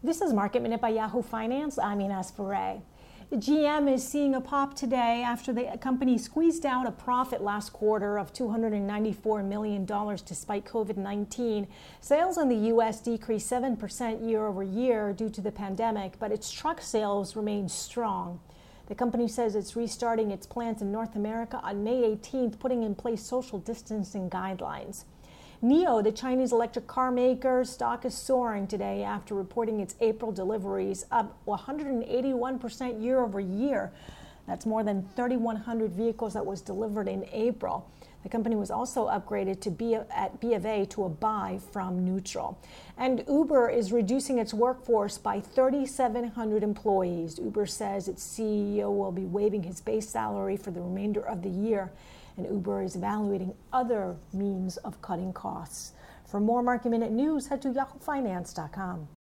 This is Market Minute by Yahoo Finance. I'm Ines Ferre. GM is seeing a pop today after the company squeezed out a profit last quarter of $294 million despite COVID 19. Sales in the U.S. decreased 7% year over year due to the pandemic, but its truck sales remained strong. The company says it's restarting its plants in North America on May 18th, putting in place social distancing guidelines. NIO, the Chinese electric car maker, stock is soaring today after reporting its April deliveries up 181% year over year. That's more than 3,100 vehicles that was delivered in April. The company was also upgraded to be at B of A to a buy from neutral. And Uber is reducing its workforce by 3,700 employees. Uber says its CEO will be waiving his base salary for the remainder of the year and Uber is evaluating other means of cutting costs. For more Market Minute news, head to yahoofinance.com.